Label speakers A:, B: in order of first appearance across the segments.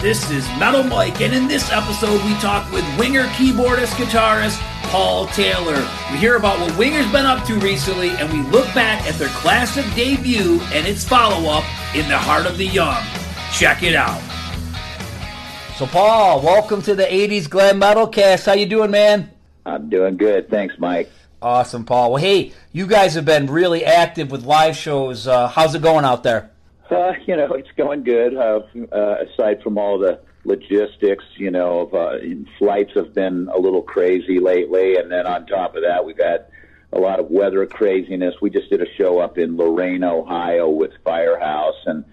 A: This is Metal Mike, and in this episode, we talk with Winger keyboardist guitarist Paul Taylor. We hear about what Winger's been up to recently, and we look back at their classic debut and its follow up, In the Heart of the Young. Check it out. So, Paul, welcome to the 80s Glam Metal Cast. How you doing, man?
B: I'm doing good. Thanks, Mike.
A: Awesome, Paul. Well, hey, you guys have been really active with live shows. Uh, how's it going out there?
B: Uh, you know, it's going good. Uh, uh, aside from all the logistics, you know, uh, flights have been a little crazy lately, and then on top of that, we've had a lot of weather craziness. We just did a show up in Lorain, Ohio, with Firehouse, and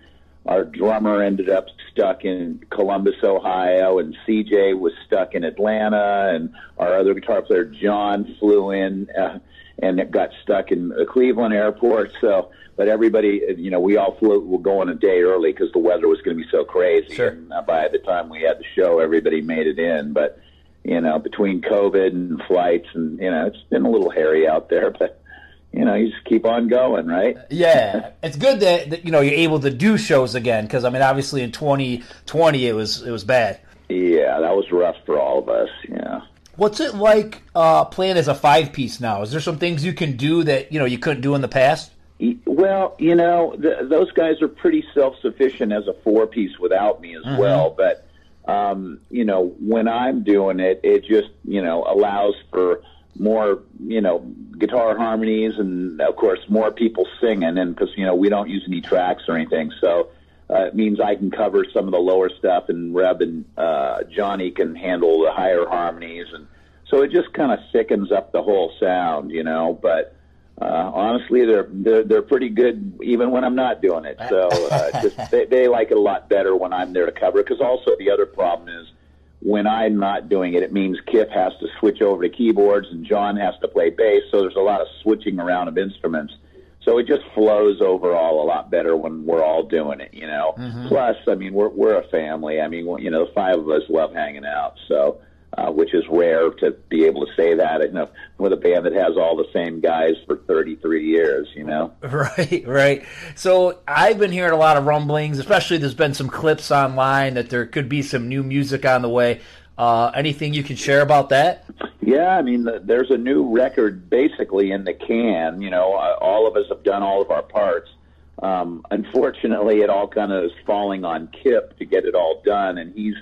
B: our drummer ended up stuck in Columbus, Ohio, and CJ was stuck in Atlanta, and our other guitar player John flew in uh, and it got stuck in the Cleveland airport. So but everybody, you know, we all flew, we were going a day early because the weather was going to be so crazy.
A: Sure.
B: And uh, by the time we had the show, everybody made it in. But you know, between COVID and flights, and you know, it's been a little hairy out there, but you know, you just keep on going, right?
A: Yeah, it's good that, that you know you're able to do shows again because I mean, obviously in 2020 it was it was bad.
B: Yeah, that was rough for all of us. Yeah.
A: What's it like uh, playing as a five piece now? Is there some things you can do that you know you couldn't do in the past?
B: Well, you know, the, those guys are pretty self-sufficient as a four-piece without me as mm-hmm. well. But um, you know, when I'm doing it, it just you know allows for more you know guitar harmonies and of course more people singing. And because you know we don't use any tracks or anything, so uh, it means I can cover some of the lower stuff, and Reb and uh, Johnny can handle the higher harmonies, and so it just kind of thickens up the whole sound, you know. But uh, honestly, they're, they're they're pretty good even when I'm not doing it. So uh, just they, they like it a lot better when I'm there to cover. Because also the other problem is when I'm not doing it, it means Kip has to switch over to keyboards and John has to play bass. So there's a lot of switching around of instruments. So it just flows overall a lot better when we're all doing it, you know. Mm-hmm. Plus, I mean, we're we're a family. I mean, you know, the five of us love hanging out. So uh, which is rare to be able to say that you know, with a band that has all the same guys for 33 years, you know?
A: Right, right. So I've been hearing a lot of rumblings, especially there's been some clips online that there could be some new music on the way. Uh, anything you can share about that?
B: Yeah, I mean, the, there's a new record basically in the can. You know, uh, all of us have done all of our parts. Um, unfortunately, it all kind of is falling on Kip to get it all done, and he's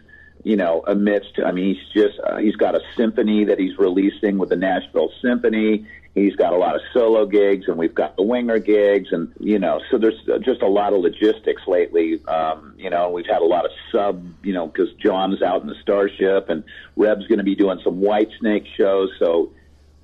B: you know, amidst, I mean, he's just, uh, he's got a symphony that he's releasing with the Nashville Symphony. He's got a lot of solo gigs, and we've got the winger gigs, and you know, so there's just a lot of logistics lately. Um, you know, we've had a lot of sub, you know, because John's out in the Starship, and Reb's going to be doing some white snake shows. So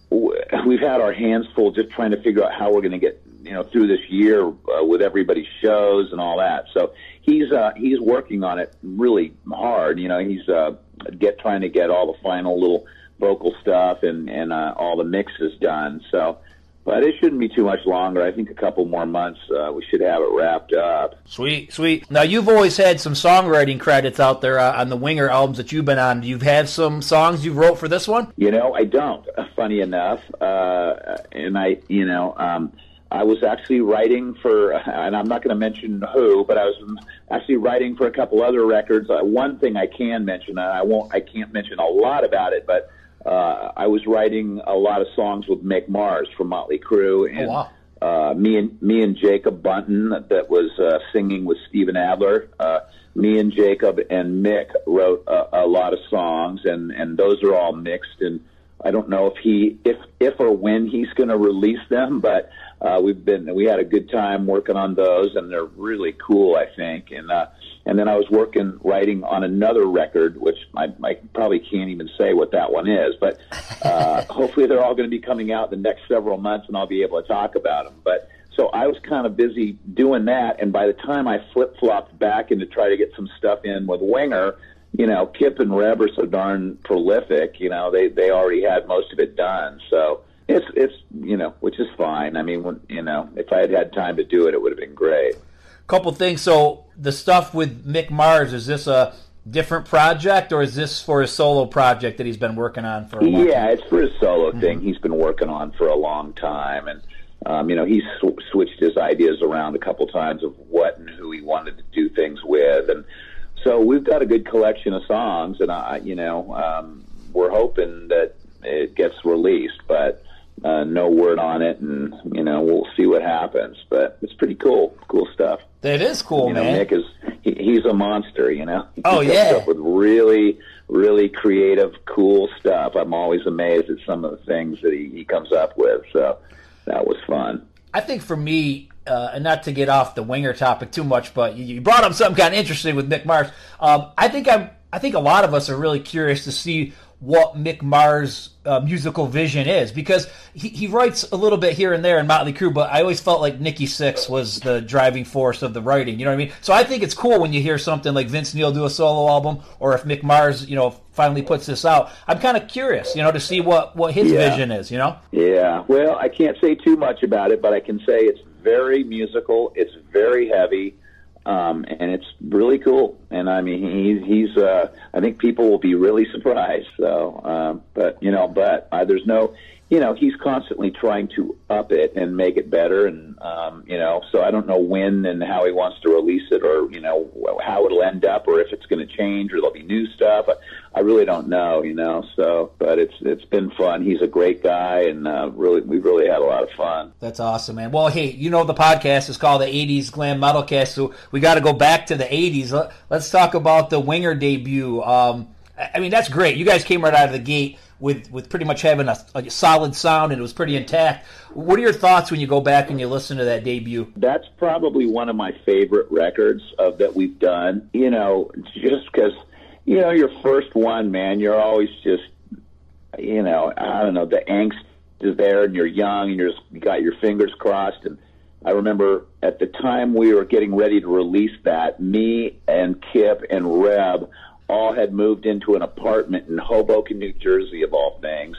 B: we've had our hands full just trying to figure out how we're going to get you know through this year uh, with everybody's shows and all that. So he's uh, he's working on it really hard. You know, he's uh, get trying to get all the final little vocal stuff and and uh, all the mixes done. So. But it shouldn't be too much longer. I think a couple more months, uh, we should have it wrapped up.
A: Sweet, sweet. Now you've always had some songwriting credits out there uh, on the Winger albums that you've been on. You have had some songs you wrote for this one?
B: You know, I don't. Funny enough, uh, and I, you know, um, I was actually writing for, and I'm not going to mention who, but I was actually writing for a couple other records. Uh, one thing I can mention, and I won't, I can't mention a lot about it, but uh, I was writing a lot of songs with Mick Mars from Motley Crue,
A: oh, and oh, wow.
B: uh, me and me and Jacob Bunton that was uh, singing with Steven Adler. Uh, me and Jacob and Mick wrote a, a lot of songs, and and those are all mixed and. I don't know if he, if if or when he's going to release them, but uh, we've been we had a good time working on those, and they're really cool, I think. And uh, and then I was working writing on another record, which I, I probably can't even say what that one is, but uh, hopefully they're all going to be coming out in the next several months, and I'll be able to talk about them. But so I was kind of busy doing that, and by the time I flip flopped back into try to get some stuff in with Winger, you know, Kip and Reb are so darn prolific. You know, they they already had most of it done, so it's it's you know, which is fine. I mean, when, you know, if I had had time to do it, it would have been great.
A: Couple things. So the stuff with Mick Mars is this a different project, or is this for a solo project that he's been working on for? a while?
B: Yeah, time? it's for a solo mm-hmm. thing he's been working on for a long time, and um, you know he's sw- switched his ideas around a couple times of what and who he wanted to do things with, and so so we've got a good collection of songs, and I, you know, um, we're hoping that it gets released, but uh, no word on it, and you know, we'll see what happens. But it's pretty cool, cool stuff.
A: That is cool,
B: you know,
A: man.
B: Mick is he, he's a monster. You know. He
A: Oh, yeah.
B: Up with really, really creative, cool stuff. I'm always amazed at some of the things that he, he comes up with. So that was fun.
A: I think for me, uh, and not to get off the winger topic too much, but you, you brought up something kind of interesting with Mick Mars. Um, I think I'm. I think a lot of us are really curious to see what Mick Mars' uh, musical vision is because he, he writes a little bit here and there in Motley Crue, but I always felt like Nikki Sixx was the driving force of the writing. You know what I mean? So I think it's cool when you hear something like Vince Neil do a solo album, or if Mick Mars, you know, finally puts this out. I'm kind of curious, you know, to see what what his
B: Yeah.
A: vision is. You know?
B: Yeah, well, I can't say too much about it, but I can say it's very musical. It's very heavy, um, and it's really cool. And I mean, he's he's. Uh, I think people will be really surprised. So, um, but you know, but uh, there's no. You know, he's constantly trying to up it and make it better, and um, you know, so I don't know when and how he wants to release it, or you know, how it'll end up, or if it's going to change, or there'll be new stuff. I, I really don't know, you know. So, but it's it's been fun. He's a great guy, and uh, really, we really had a lot of fun.
A: That's awesome, man. Well, hey, you know the podcast is called the '80s Glam Metalcast, so we got to go back to the '80s. Let, let's talk about the Winger debut. Um, I mean, that's great. You guys came right out of the gate with with pretty much having a, a solid sound, and it was pretty intact. What are your thoughts when you go back and you listen to that debut?
B: That's probably one of my favorite records of that we've done. You know, just because you know your first one, man, you're always just you know, I don't know, the angst is there, and you're young, and you're just, you got your fingers crossed. And I remember at the time we were getting ready to release that, me and Kip and Reb all had moved into an apartment in Hoboken, New Jersey, of all things.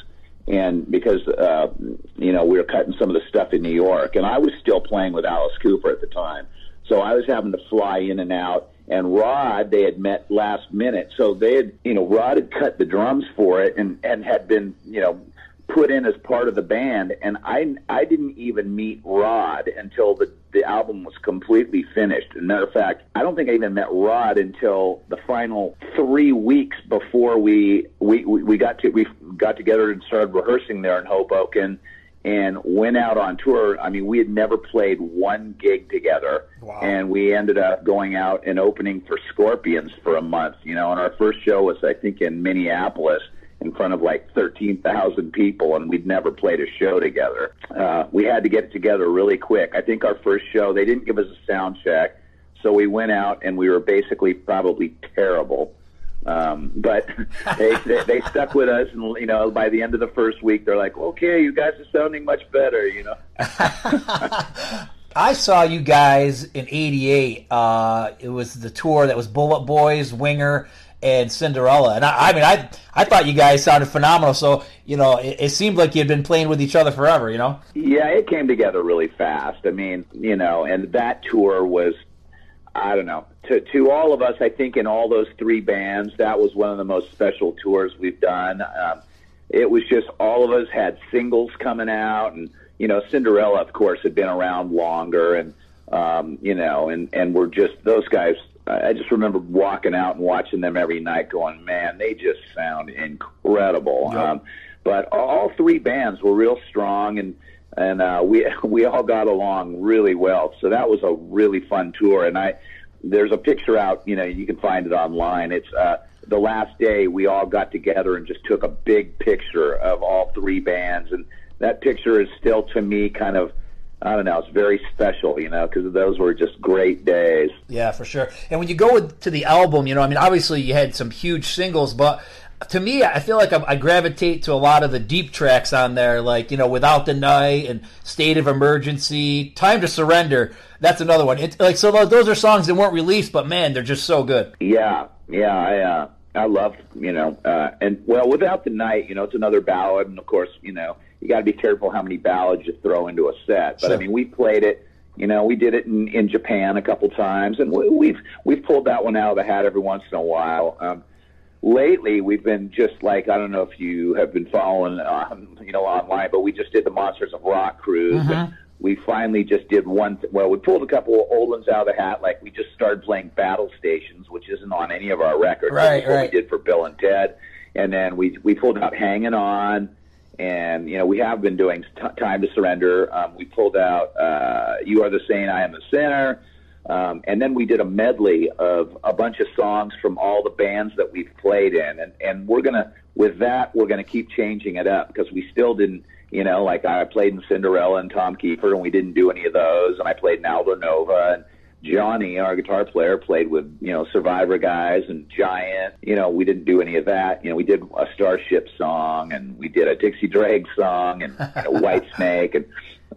B: And because uh, you know we were cutting some of the stuff in New York, and I was still playing with Alice Cooper at the time, so I was having to fly in and out. And Rod, they had met last minute, so they had, you know, Rod had cut the drums for it and and had been, you know, put in as part of the band. And I I didn't even meet Rod until the the album was completely finished. As a matter of fact, I don't think I even met Rod until the final three weeks before we we we, we got to we got together and started rehearsing there in Hoboken and went out on tour. I mean, we had never played one gig together,
A: Wow.
B: and we ended up going out and opening for Scorpions for a month. You know, and our first show was I think in Minneapolis in front of like thirteen thousand people, and we'd never played a show together. Uh, we had to get together really quick. I think our first show they didn't give us a sound check, so we went out and we were basically probably terrible. Um, but they, they they stuck with us, and you know, by the end of the first week, they're like, "Okay, you guys are sounding much better," you know.
A: I saw you guys in '88. Uh, it was the tour that was Bullet Boys, Winger, and Cinderella. And I, I mean, I I thought you guys sounded phenomenal. So you know, it, it seemed like you'd been playing with each other forever. You know.
B: Yeah, it came together really fast. I mean, you know, and that tour was, I don't know, to to all of us, I think in all those three bands, that was one of the most special tours we've done. Um, it was just all of us had singles coming out, and you know, Cinderella, of course, had been around longer, and um, you know, and and we're just those guys. I just remember walking out and watching them every night, going, "Man, they just sound incredible."
A: Yep.
B: Um, but all three bands were real strong, and and uh, we we all got along really well. So that was a really fun tour. And I there's a picture out, you know, you can find it online. It's uh, the last day we all got together and just took a big picture of all three bands, and that picture is still to me kind of. I don't know. It's very special, you know, because those were just great days.
A: Yeah, for sure. And when you go with, to the album, you know, I mean, obviously you had some huge singles, but to me, I feel like I, I gravitate to a lot of the deep tracks on there, like you know, "Without the Night" and "State of Emergency," "Time to Surrender." That's another one. It's like so; those are songs that weren't released, but man, they're just so good.
B: Yeah, yeah, I uh, I love you know, uh, and well, without the night, you know, it's another ballad, and of course, you know, you got to be careful how many ballads you throw into a set. But
A: Sure.
B: I mean, we played it. You know, we did it in, in Japan a couple times, and we, we've we've pulled that one out of the hat every once in a while. Um, lately, we've been just like I don't know if you have been following, um, you know, online, but we just did the Monsters of Rock cruise. And we finally just did one. Th- well, we pulled a couple of old ones out of the hat. Like we just started playing Battle Stations, which isn't on any of our records.
A: Right,
B: what
A: right.
B: we did for Bill and Ted, and then we we pulled out Hanging On, and you know we have been doing t- Time to Surrender. Um, we pulled out uh, You Are the Saint, I Am the Sinner. Um, and then we did a medley of a bunch of songs from all the bands that we've played in, and and we're gonna with that we're gonna keep changing it up because we still didn't, you know, like I played in Cinderella and Tom Kiefer, and we didn't do any of those, and I played in Aldo Nova, and Johnny, our guitar player, played with you know Survivor guys and Giant. You know, we didn't do any of that. You know, we did a Starship song, and we did a Dixie Dregs song, and you know, White Snake, and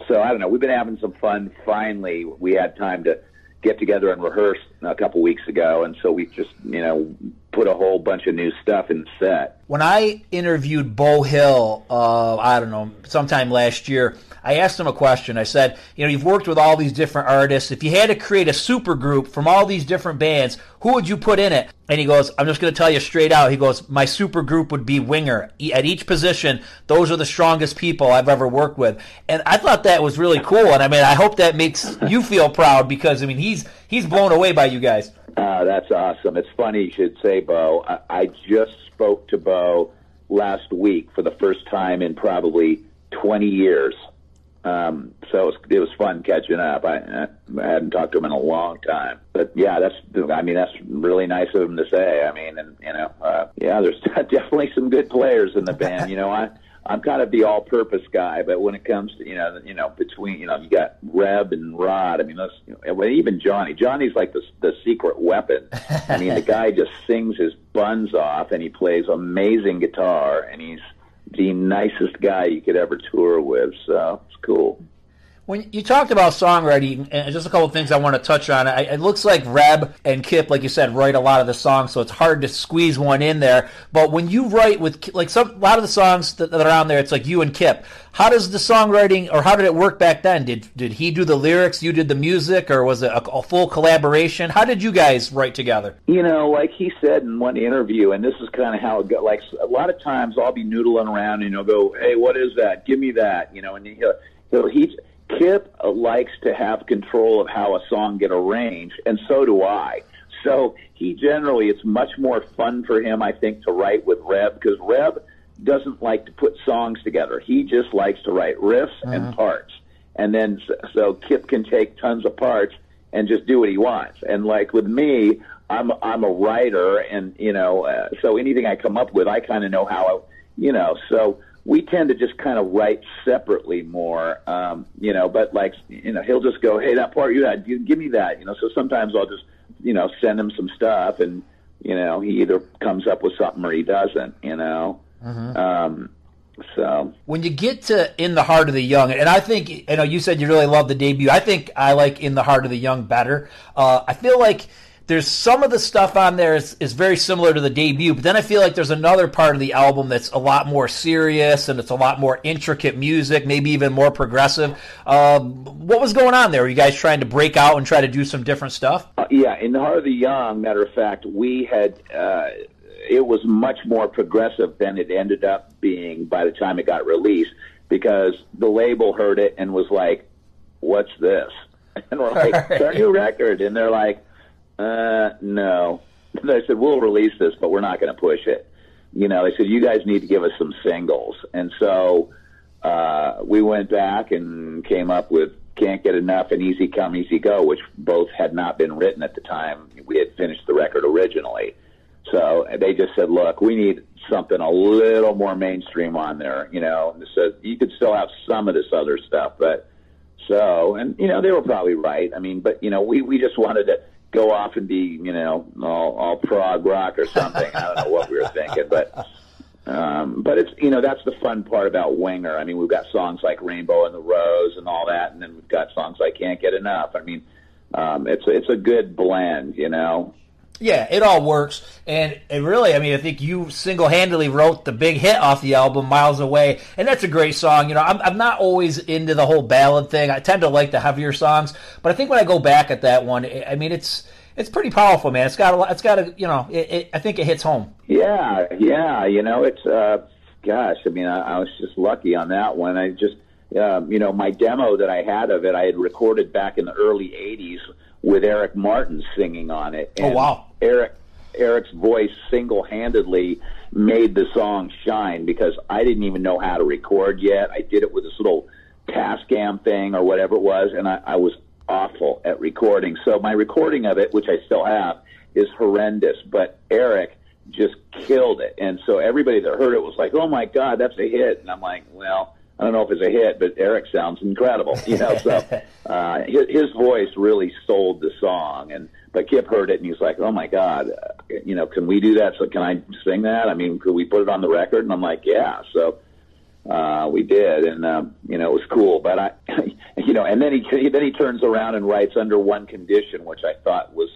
B: so I don't know. We've been having some fun. Finally, we had time to get together and rehearse a couple weeks ago, and so we just you know put a whole bunch of new stuff in the set.
A: When I interviewed Beau Hill, uh, I don't know, sometime last year, I asked him a question. I said, you know, you've worked with all these different artists. If you had to create a super group from all these different bands, who would you put in it? And he goes, I'm just going to tell you straight out. He goes, my super group would be Winger. At each position, those are the strongest people I've ever worked with. And I thought that was really cool. And I mean, I hope that makes you feel proud because I mean, he's he's blown away by you guys.
B: Uh, that's awesome. It's funny you should say, Beau. I, I just spoke to Beau last week for the first time in probably 20 years. Um, so it was, it was fun catching up. I, I hadn't talked to him in a long time, but yeah, that's I mean that's really nice of him to say. I mean, and you know, uh, yeah, there's definitely some good players in the band. You know, I I'm kind of the all-purpose guy, but when it comes to you know you know between you know you got Reb and Rod. I mean, those you know, even Johnny. Johnny's like the the secret weapon. I mean, the guy just sings his buns off, and he plays amazing guitar, and he's the nicest guy you could ever tour with. So it's cool.
A: When you talked about songwriting, and just a couple things I want to touch on. It looks like Reb and Kip, like you said, write a lot of the songs, so it's hard to squeeze one in there. But when you write with, like some, a lot of the songs that, that are on there, it's like you and Kip. How does the songwriting, or how did it work back then? Did did he do the lyrics, you did the music, or was it a, a full collaboration? How did you guys write together?
B: You know, like he said in one interview, and this is kind of how it goes. Like a lot of times, I'll be noodling around, and he'll go, "Hey, what is that? Give me that," you know. And he'll, he'll he Kip likes to have control of how a song get arranged, and so do I. So he generally, it's much more fun for him, I think, to write with Reb because Reb doesn't like to put songs together. He just likes to write riffs and parts, and then so Kip can take tons of parts and just do what he wants. And like with me, I'm I'm a writer, and you know, uh, so anything I come up with, I kind of know how, I, you know, so we tend to just kind of write separately more, um, you know. But like, you know, he'll just go, "Hey, that part you had, you give me that," you know. So sometimes I'll just, you know, send him some stuff, and you know, he either comes up with something or he doesn't, you know. Um, so
A: when you get to in the heart of the young and i think you know you said you really love the debut i think i like in the heart of the young better uh, i feel like there's some of the stuff on there is, is very similar to the debut but then i feel like there's another part of the album that's a lot more serious and it's a lot more intricate music maybe even more progressive. Um, what was going on there? Were you guys trying to break out and try to do some different stuff?
B: Uh, yeah, in the heart of the young, matter of fact, we had uh, it was much more progressive than it ended up being by the time it got released because the label heard it and was like, "What's this?" And we're like, "It's our new record," and they're like, "Uh, no." They said, "We'll release this, but we're not going to push it." You know, they said, "You guys need to give us some singles," and so uh, we went back and came up with Can't Get Enough and Easy Come, Easy Go, which both had not been written at the time we had finished the record originally. So they just said, look, we need something a little more mainstream on there, you know. And so you could still have some of this other stuff, but so, and, you know, they were probably right. I mean, but, you know, we, we just wanted to go off and be, you know, all, all prog rock or something. I don't know what we were thinking, but um, but it's you know that's the fun part about Winger. I mean, we've got songs like Rainbow and the Rose and all that, and then we've got songs like Can't Get Enough. I mean, um, it's it's a good blend, you know.
A: Yeah, it all works, and it really, I mean, I think you single-handedly wrote the big hit off the album, "Miles Away," and that's a great song. You know, I'm, I'm not always into the whole ballad thing. I tend to like the heavier songs, but I think when I go back at that one, I mean, it's it's pretty powerful, man. It's got a lot. It's got a, you know, it, it, I think it hits home.
B: Yeah, yeah, you know, it's uh, gosh, I mean, I, I was just lucky on that one. I just um, you know, my demo that I had of it, I had recorded back in the early '80s with Eric Martin singing on it.
A: And oh wow!
B: Eric Eric's voice single-handedly made the song shine because I didn't even know how to record yet. I did it with this little Tascam thing or whatever it was, and I, I was awful at recording. So my recording of it, which I still have, is horrendous. But Eric just killed it, and so everybody that heard it was like, "Oh my God, that's a hit!" And I'm like, "Well." I don't know if it's a hit, but Eric sounds incredible. You know, so uh, his, his voice really sold the song, and but Kip heard it and he's like, "Oh my God, uh, you know, can we do that? So can I sing that? I mean, could we put it on the record?" And I'm like, "Yeah." So uh, we did, and um, you know, it was cool. But I, you know, and then he then he turns around and writes "Under One Condition," which I thought was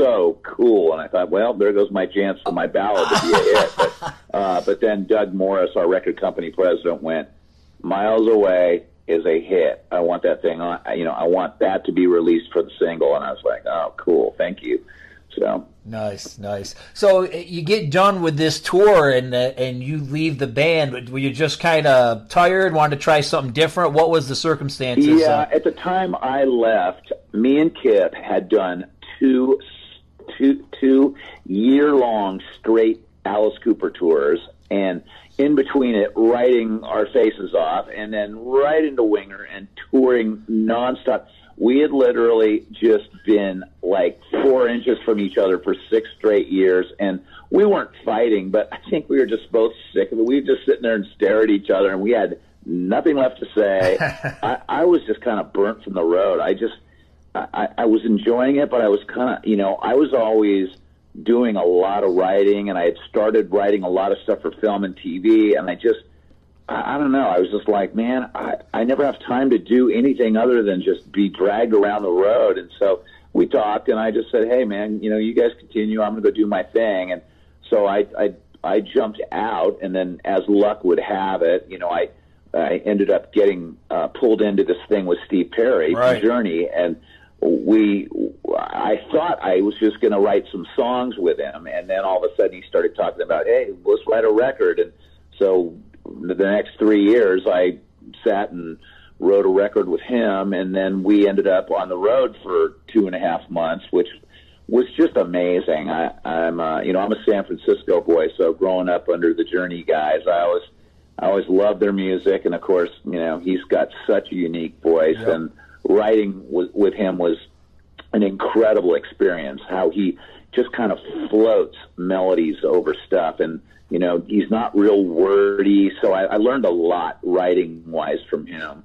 B: so cool. And I thought, well, there goes my chance for my ballad to be a hit. But, uh, but then Doug Morris, our record company president, went miles away is a hit. I want that thing on. You know, I want that to be released for the single. And I was like, oh, cool, thank you. So
A: nice, nice. So uh, you get done with this tour, and uh, and you leave the band. Were you just kind of tired, wanted to try something different? What was the circumstances?
B: Yeah, at the time I left, me and Kip had done two two two year long straight Alice Cooper tours, and in between it, writing our faces off, and then right into Winger and touring nonstop. We had literally just been like four inches from each other for six straight years, and we weren't fighting, but I think we were just both sick of it. We were just sitting there and stare at each other, and we had nothing left to say. I, I was just kind of burnt from the road. I just, I, I was enjoying it, but I was kind of, you know, I was always doing a lot of writing and I had started writing a lot of stuff for film and TV and I just I, I don't know, I was just like, man, I, I never have time to do anything other than just be dragged around the road. And so we talked and I just said, Hey man, you know, you guys continue, I'm gonna go do my thing. And so I I I jumped out and then as luck would have it, you know, I I ended up getting uh, pulled into this thing with Steve Perry, right. Journey, and we I thought I was just going to write some songs with him, and then all of a sudden he started talking about, hey, let's write a record. And so the next three years, I sat and wrote a record with him, and then we ended up on the road for two and a half months, which was just amazing. I, I'm, uh, you know, I'm a San Francisco boy, so growing up under the Journey guys, I always, I always loved their music, and of course, you know, he's got such a unique voice, yep. and writing with, with him was an incredible experience. How he just kind of floats melodies over stuff, and you know he's not real wordy. So I, I learned a lot writing wise from him.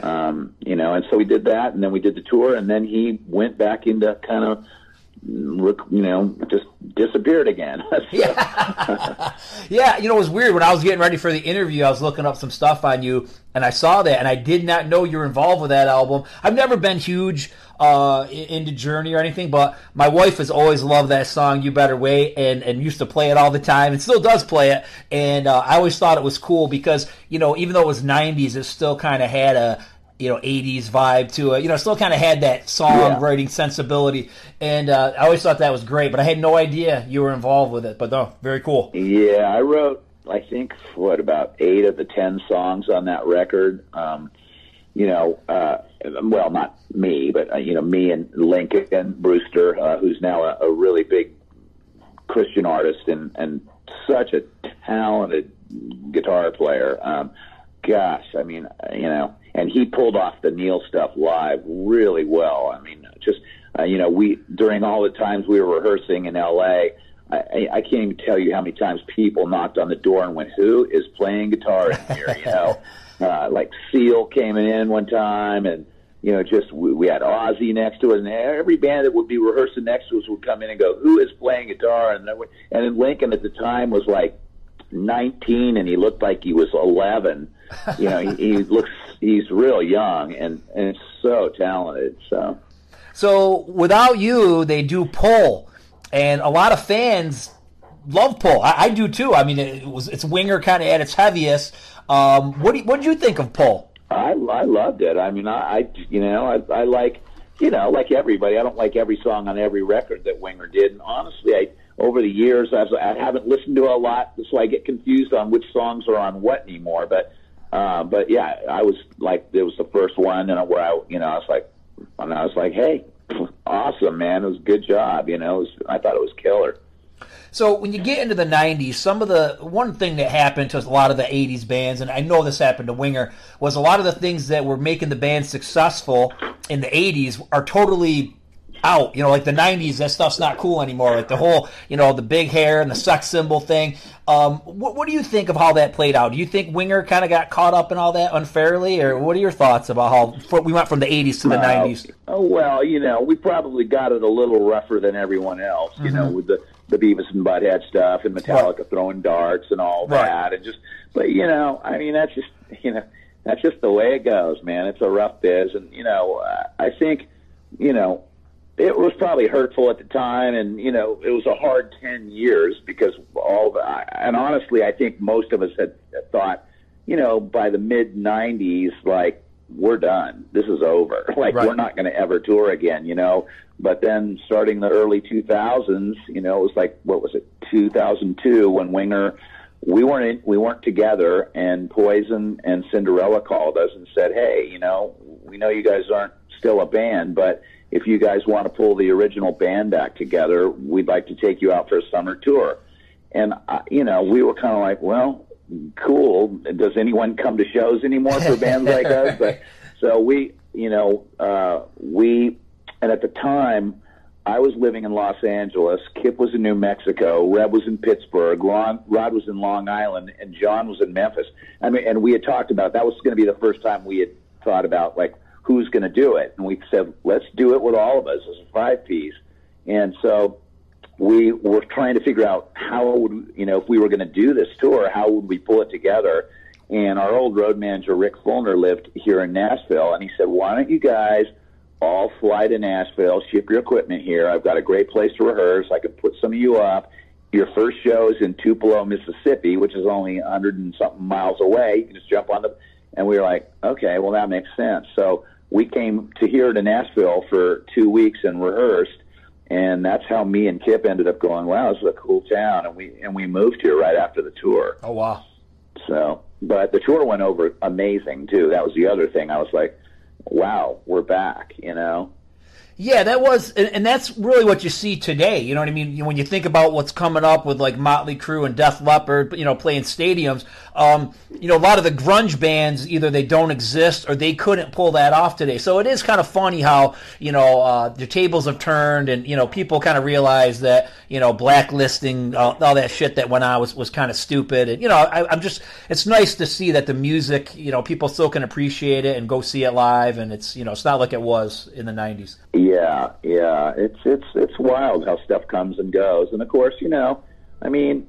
B: Um, you know, and so we did that, and then we did the tour, and then he went back into kind of you know, just disappeared again.
A: yeah. yeah, you know, it was weird. When I was getting ready for the interview, I was looking up some stuff on you, and I saw that, and I did not know you were involved with that album. I've never been huge uh, into Journey or anything, but my wife has always loved that song, You Better Wait, and, and used to play it all the time, and still does play it. And uh, I always thought it was cool because, you know, even though it was 90s, it still kind of had a you know 80s vibe to it. You know, still kind of had that songwriting yeah. sensibility, and uh, I always thought that was great. But I had no idea you were involved with it. But no, very cool.
B: Yeah, I wrote I think what about eight of the ten songs on that record. Um, you know, uh, well, not me, but uh, you know, me and Lincoln Brewster, uh, who's now a, a really big Christian artist and and such a talented guitar player. Um, gosh, I mean, you know, and he pulled off the Neal stuff live really well. I mean, just uh, you know, we during all the times we were rehearsing in L.A. I, I can't even tell you how many times people knocked on the door and went, "Who is playing guitar in here?" You know, uh, like Seal came in one time, and you know, just we, we had Ozzy next to us, and every band that would be rehearsing next to us would come in and go, "Who is playing guitar?" And then, and then Lincoln at the time was like 19, and he looked like he was 11 you know, he, he looks he's real young and and so talented. So,
A: so without you, they do pull, and a lot of fans love pull. I, I do too. I mean, it was it's winger kind of at its heaviest. Um, what do you, what did you think of pull?
B: I I loved it. I mean, I, I you know I I like you know like everybody. I don't like every song on every record that Winger did, and honestly, I over the years I've, I haven't listened to a lot, so I get confused on which songs are on what anymore. But Uh, but yeah, I was like, it was the first one, and where I, you know, I was like, and I was like, hey, awesome, man, it was a good job, you know, was, I thought it was killer.
A: So when you get into the '90s, some of the one thing that happened to a lot of the '80s bands, and I know this happened to Winger, was a lot of the things that were making the band successful in the '80s are totally out. You know, like the '90s, that stuff's not cool anymore. Like the whole, you know, the big hair and the sex symbol thing. Um, what, what do you think of how that played out? Do you think Winger kind of got caught up in all that unfairly, or what are your thoughts about how we went from the '80s to the '90s?
B: Oh well, you know, we probably got it a little rougher than everyone else. You mm-hmm. know, with the the Beavis and Butthead stuff and Metallica right. throwing darts and all right. that, and just, but you know, I mean, that's just, you know, that's just the way it goes, man. It's a rough biz, and you know, I think, you know, it was probably hurtful at the time, and you know, it was a hard ten years because all the, and honestly, I think most of us had thought, you know, by the mid '90s, like we're done. This is over. Like right. we're not going to ever tour again, you know. But then starting the early 2000s, you know, it was like what was it, 2002 when Winger we weren't in, we weren't together and Poison and Cinderella called us and said, "Hey, you know, we know you guys aren't still a band, but if you guys want to pull the original band back together, we'd like to take you out for a summer tour." And uh, you know, we were kind of like, "Well, cool. Does anyone come to shows anymore for bands like us?" But so we, you know, uh, we and at the time, I was living in Los Angeles. Kip was in New Mexico. Reb was in Pittsburgh. Ron, Rod was in Long Island, and John was in Memphis. I mean, and we had talked about that was going to be the first time we had thought about like who's going to do it, and we said let's do it with all of us as a five piece. And so we were trying to figure out how would you know if we were going to do this tour, how would we pull it together? And our old road manager Rick Fulner, lived here in Nashville, and he said, "Why don't you guys?" all fly to Nashville, ship your equipment here. I've got a great place to rehearse. I could put some of you up. Your first show is in Tupelo, Mississippi, which is only a hundred and something miles away. You can just jump on the, and we were like, okay, well that makes sense. So we came to here to Nashville for two weeks and rehearsed, and that's how me and Kip ended up going. Wow, this is a cool town, and we and we moved here right after the tour.
A: Oh wow!
B: So, but the tour went over amazing too. That was the other thing. I was like, wow, we're back, you know?
A: Yeah, that was, and that's really what you see today. You know what I mean? When you think about what's coming up with like Motley Crue and Def Leppard, you know, playing stadiums. Um, you know, a lot of the grunge bands either they don't exist or they couldn't pull that off today. So it is kind of funny how you know uh, the tables have turned, and you know people kind of realize that you know blacklisting uh, all that shit that went on was was kind of stupid. And you know, I, I'm just it's nice to see that the music, you know, people still can appreciate it and go see it live, and it's you know it's not like it was in the '90s.
B: Yeah, yeah, yeah. it's it's it's wild how stuff comes and goes, and of course, you know, I mean,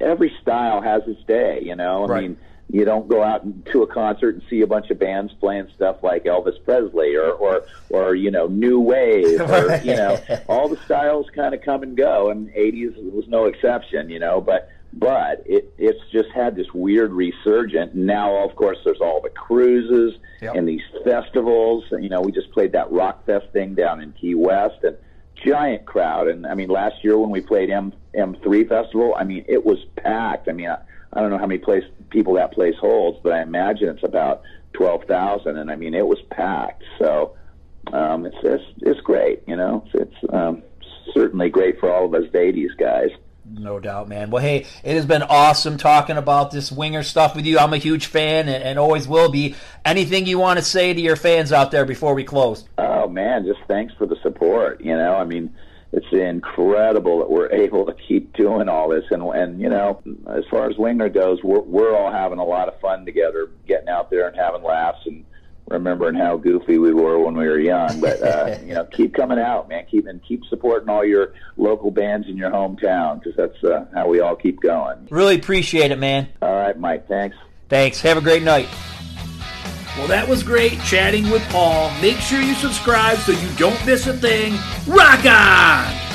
B: every style has its day. You know, I right. mean, you don't go out to a concert and see a bunch of bands playing stuff like Elvis Presley or or or you know new wave or you know all the styles kind of come and go, and '80s was no exception. You know, but but it it's just had this weird resurgent. Now, of course, there's all the cruises yep. and these festivals. You know, we just played that Rock Fest thing down in Key West, and giant crowd. And I mean, last year when we played M M3 Festival, I mean, it was packed. I mean, I, I don't know how many place people that place holds, but I imagine it's about twelve thousand. And I mean, it was packed. So um, it's it's it's great. You know, it's, it's um, certainly great for all of us '80s guys.
A: No doubt, man. Well, hey, it has been awesome talking about this winger stuff with you. I'm a huge fan and, and, always will be. Anything you want to say to your fans out there before we close?
B: Oh, man, just thanks for the support. You know, I mean, it's incredible that we're able to keep doing all this. And, and you know, as far as winger goes, we're, we're all having a lot of fun together, getting out there and having laughs and remembering how goofy we were when we were young. But uh, you know, keep coming out, man. Keep and keep supporting all your local bands in your hometown because that's uh, how we all keep going.
A: Really appreciate it, man.
B: All right, Mike. Thanks.
A: Thanks. Have a great night. Well, that was great chatting with Paul. Make sure you subscribe so you don't miss a thing. Rock on!